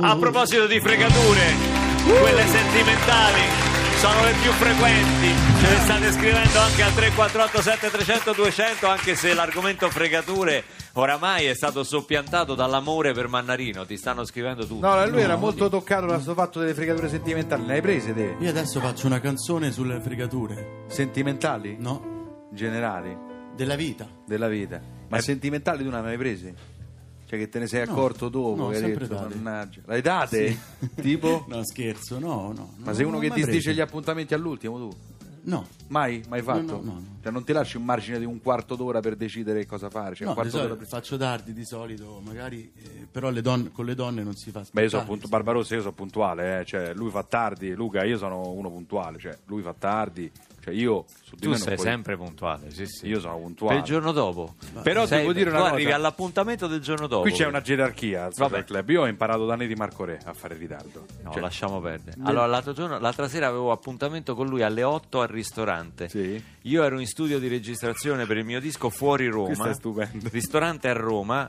A proposito di fregature, quelle sentimentali sono le più frequenti. Ce le state scrivendo anche al 348 7300 200, anche se l'argomento fregature oramai è stato soppiantato dall'amore per Mannarino. Ti stanno scrivendo tutti. No, lui era molto toccato da questo fatto delle fregature sentimentali. Ne hai prese te? Io adesso faccio una canzone sulle fregature, Sentimentali? no? Generali? Della vita. Della vita. Ma sentimentali tu non le hai mai prese? Cioè che te ne sei No. accorto dopo No, che hai detto, date. mannaggia. L'hai date? Tipo? No, scherzo, no, no. Ma no, sei uno che ti dice gli appuntamenti all'ultimo tu? No, Mai? Mai fatto? no, no, no. Cioè non ti lasci un margine di un quarto d'ora per decidere cosa fare? Cioè no un solito per... faccio tardi di solito, magari, eh, però le donne- con le donne non si fa Beh, io sono aspettare, puntu- Barbarossa, io sono puntuale, eh. cioè lui fa tardi, Luca, io sono uno puntuale, cioè lui fa tardi, cioè io su di Tu sei puoi- sempre puntuale, sì, sì. Io sono Per puntuale. il giorno dopo. Però Sei- devo dire una tu cosa. arrivi all'appuntamento del giorno dopo. Qui c'è una gerarchia Vabbè. Club. Io ho imparato da Neri Marco Re a fare ritardo. No, Cioè, lasciamo perdere. Allora, l'altro giorno, l'altra sera avevo appuntamento con lui alle 8 al ristorante. Sì. Io ero in studio di registrazione per il mio disco fuori Roma. Questo è stupendo. Ristorante a Roma.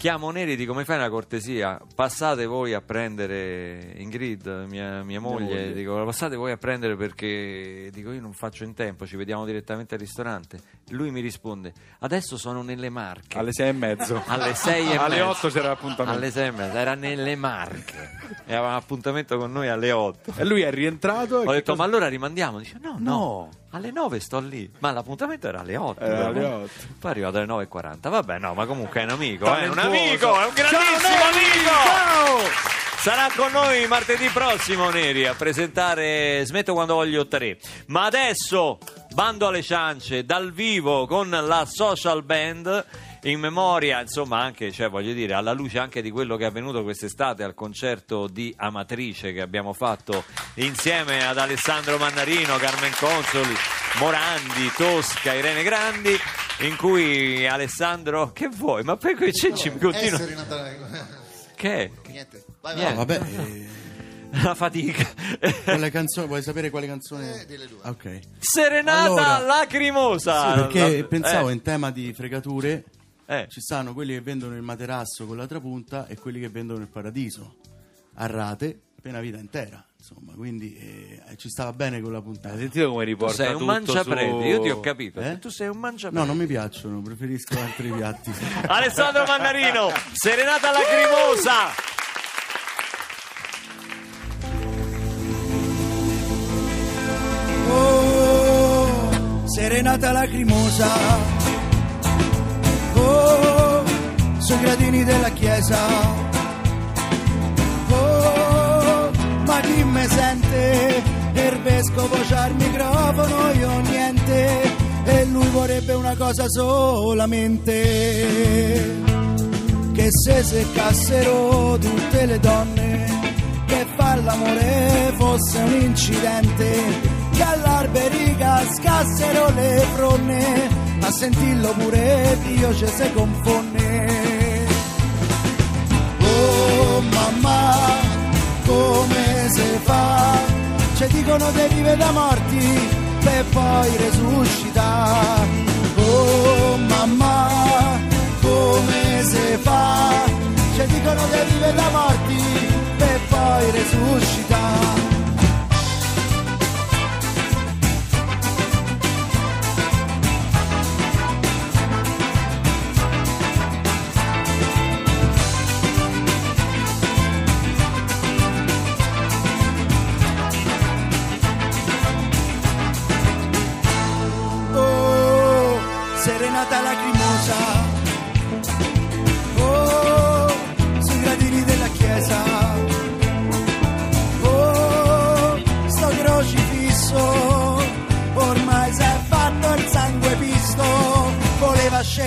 Chiamo Neri e dico: Mi fai una cortesia? Passate voi a prendere Ingrid, mia, mia moglie. moglie. Dico: Passate voi a prendere perché dico: Io non faccio in tempo, ci vediamo direttamente al ristorante. Lui mi risponde: Adesso sono nelle Marche. alle sei e mezzo. Alle sei e Alle mezza. otto c'era l'appuntamento. Alle sei e mezza, era nelle Marche. E aveva un appuntamento con noi alle 8. E lui è rientrato. Ho detto, cosa- ma allora rimandiamo? Dice, no, no, No. Alle 9 sto lì. Ma l'appuntamento era alle 8. Era però. alle 8. Poi è arrivato alle 9.40. Vabbè, no, ma comunque è un amico, eh, è un Talentuoso. amico, è un grandissimo Ciao, amico. Ciao! Sarà con noi martedì prossimo, Neri, a presentare Smetto quando voglio 3. Ma adesso, bando alle ciance, dal vivo con la social band. In memoria, insomma, anche, cioè, voglio dire, alla luce anche di quello che è avvenuto quest'estate al concerto di Amatrice che abbiamo fatto insieme ad Alessandro Mannarino, Carmen Consoli, Morandi, Tosca, Irene Grandi, in cui Alessandro, che vuoi? Ma per quei cenci mi continua. Essere Natale. Che? Niente. Vai, Niente. No, vabbè, eh, La fatica. canzone, vuoi sapere quale canzone? Eh, delle due. Ah, Ok. Serenata Allora, lacrimosa. Sì, perché La- pensavo eh, in tema di fregature, eh. ci stanno quelli che vendono il materasso con l'altra punta e quelli che vendono il paradiso a rate per una vita intera. Insomma, quindi eh, ci stava bene con la puntata. Hai sentito come Tu riporta sei un tutto mangiapredi, su- io ti ho capito. Eh? Tu sei un mangiapredi. No, non mi piacciono, preferisco altri piatti. Alessandro Mannarino, Serenata lacrimosa. Oh, serenata lacrimosa. Gradini della chiesa. Oh, ma chi me sente? Il vescovo c'ha il microfono, io niente. E lui vorrebbe una cosa solamente. Che se seccassero tutte le donne che fa l'amore fosse un incidente che all'alberi cascassero le fronne a sentirlo pure Dio ci si confonne fa ci dicono che vive da morti per poi resuscitare oh mamma come si fa? Ci dicono che vive da morti per poi resuscitare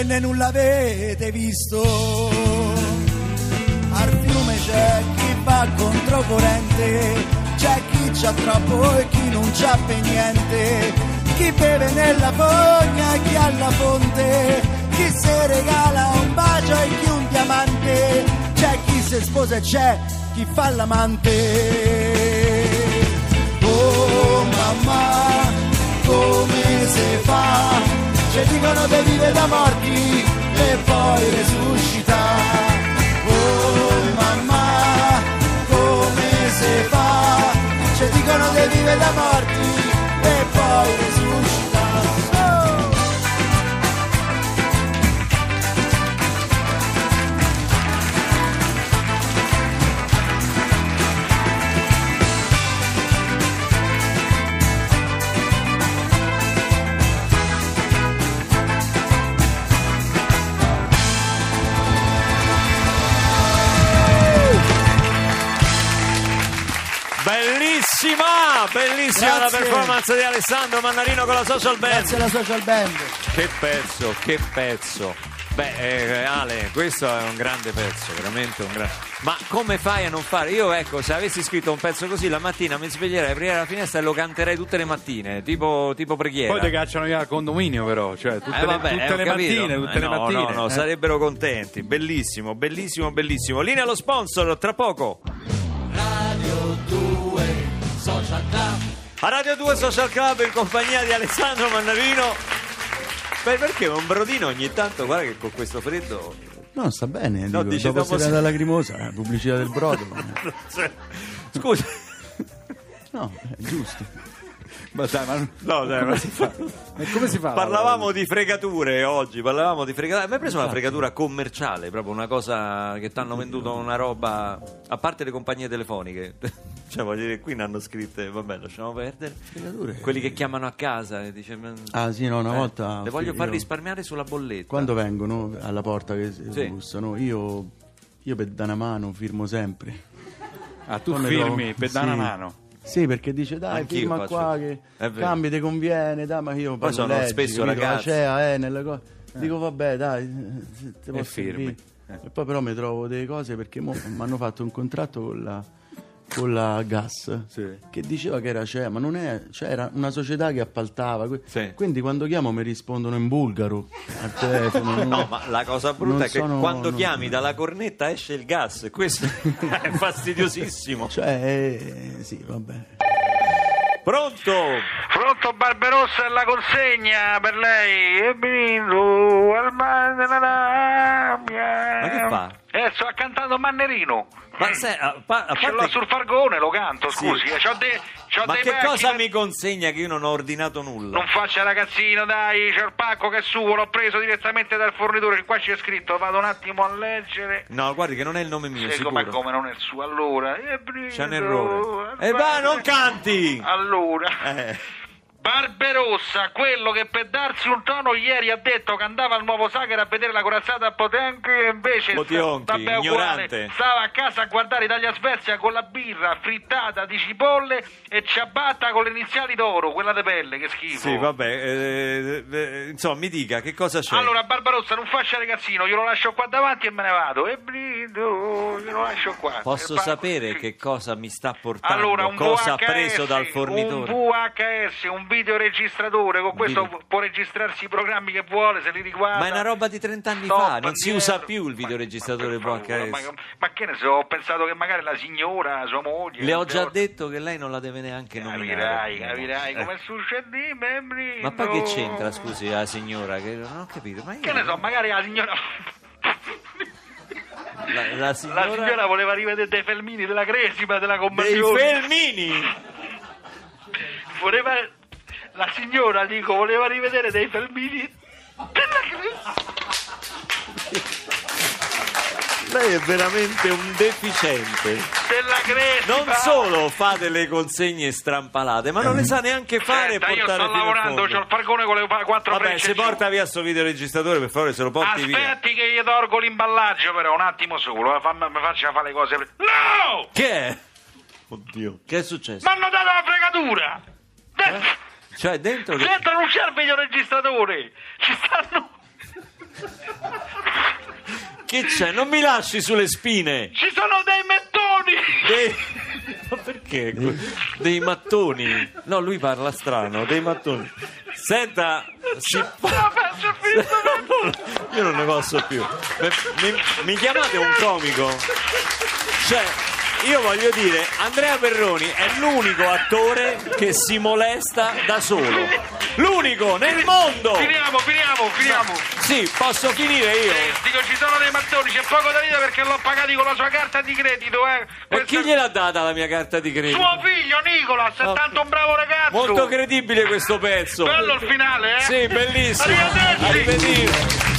ne nulla avete visto. Al fiume c'è chi va controcorrente, c'è chi c'ha troppo e chi non c'ha per niente, chi beve nella fogna e chi alla fonte, chi se regala un bacio e chi un diamante, c'è chi si sposa e c'è chi fa l'amante. Oh mamma, come si fa? Ci dicono che vive da morti e poi resuscita. Oh mamma, come si fa? Ci dicono che vive da morti e poi resuscita. Bellissima la Grazie. performance di Alessandro Mannarino con la social band. Grazie alla social band. Che pezzo, che pezzo. Beh, eh, Ale, questo è un grande pezzo, veramente un grande. Ma come fai a non fare? Io, ecco, se avessi scritto un pezzo così, la mattina mi sveglierei, aprirei la finestra e lo canterei tutte le mattine, tipo, tipo preghiera. Poi ti cacciano via al condominio, però. Cioè, tutte, Eh, vabbè, le, tutte eh, le mattine, tutte Eh, le no, mattine. No, no, eh. sarebbero contenti. Bellissimo, bellissimo, bellissimo. Linea allo sponsor, tra poco. A Radio 2 Social Club in compagnia di Alessandro Mannarino. Beh, perché un brodino ogni tanto, guarda che con questo freddo. No, sta bene. No, dico, dici dopo dopo serata se- lacrimosa, eh, pubblicità del brodo. Scusa. No, è giusto. Ma dai, ma No, dai, ma si fa. E come si fa? Parlavamo di fregature oggi, parlavamo di fregature. Mi hai preso una fregatura commerciale, proprio una cosa che ti hanno venduto una roba, a parte le compagnie telefoniche. Cioè, voglio dire, qui ne hanno scritte, vabbè, lasciamo perdere. Fregature? Quelli che chiamano a casa e dice, "Ma- Ah, sì, no, una eh, volta. Le voglio sì, far io- risparmiare sulla bolletta. Quando vengono alla porta che Sì. bussano, io, io per dare una mano firmo sempre. Ah, tu mi firmi trovo- per dare sì. una mano. Sì, perché dice dai, Anch'io firma faccio- qua è che vero. cambi, ti conviene, dai, ma io poi sono leggi, spesso capito? ragazzi. La CEA, eh, nelle cose. Dico vabbè, dai, se te posso firmi. servire. E poi però mi trovo delle cose perché mi hanno fatto un contratto con la, con la gas Sì. che diceva che era CEA, ma non è, cioè era una società che appaltava. que- Sì. Quindi quando chiamo mi rispondono in bulgaro al telefono. non- No, ma la cosa brutta non è che sono- quando non- chiami dalla cornetta esce il gas. Questo è fastidiosissimo. Cioè, eh, sì, vabbè. Pronto? Pronto Barberossa e la consegna per lei e venuto al mare della rabbia. Ma che fa? Eh, sto cantando Mannerino. Ma se, a, pa- a Ce l'ho parte... sul fargone, lo canto, Sì. scusi. eh, C'ho dei, c'ho Ma che cosa mi consegna che io non ho ordinato nulla? Non faccia ragazzino, dai, c'è il pacco che è suo, l'ho preso direttamente dal fornitore, qua c'è scritto, vado un attimo a leggere. No, guardi che non è il nome mio, Sì, ma come non è il suo, allora... e C'è un errore. E va, mare- non canti! Allora... Eh, Barberossa, quello che per darsi un tono ieri ha detto che andava al nuovo Sacher a vedere la corazzata a Potenchi e invece Potionchi, vabbè, uguale, ignorante. stava a casa a guardare Italia Svezia con la birra frittata di cipolle e ciabatta con le iniziali d'oro, quella di pelle, che schifo. sì, vabbè, eh, eh, insomma, mi dica che cosa c'è. Allora, Barbarossa, non faccia ragazzino, io lo lascio qua davanti e me ne vado. E brido, glielo lascio qua. Posso sapere sì. che cosa mi sta portando? Allora, un cosa ha VHS, preso dal fornitore? Un VHS, un videoregistratore, con questo video- può registrarsi i programmi che vuole, se li riguarda. Ma è una roba di 30 anni Stop, fa, non si indietro. usa più il Ma- videoregistratore ma per favore, VHS. Ma, ma che ne so, ho pensato che magari la signora, sua moglie... Le ho già detto che lei non la deve neanche nominare. Capirai, capirai, Eh. come succede, membri. Ma poi che c'entra, scusi, la signora? Che non ho capito. Ma io... Che ne so, magari la signora... La, la signora... La signora voleva rivedere dei filmini della Cresima, della Dei commissione. Felmini! voleva la signora dico voleva rivedere dei filmini. Lei è veramente un deficiente. della Cresima Non solo fa delle consegne strampalate, ma non le sa neanche fare Senta, e io portare sto fino in lavorando c'ho il pargone con le quattro Vabbè, se porta via sto videoregistratore, per favore, se lo porti via. aspetti che gli torgo l'imballaggio però un attimo solo eh, fammi- mi faccia fare le cose no Che è? Oddio, che è successo? mi hanno dato la fregatura Cioè, dentro dentro non c'è il videoregistratore ci stanno Che c'è? Non mi lasci sulle spine! Ci sono dei mettoni! Dei... Ma perché? Dei mattoni? No, lui parla strano, dei mattoni. Senta, si finta Io non ne posso più. Mi, mi- mi chiamate un comico? Cioè, io voglio dire, Andrea Perroni è l'unico attore che si molesta da solo. L'unico nel mondo! Finiamo, finiamo, finiamo. Sì, posso finire io? Eh, dico ci sono dei mattoni, c'è poco da dire perché l'ho pagati con la sua carta di credito, eh. E Questa- chi gliel'ha data la mia carta di credito? Suo figlio Nicolas, è Oh. tanto un bravo ragazzo. Molto credibile questo pezzo. Bello il finale, eh? Sì, bellissimo. Arrivederci. Arrivederci.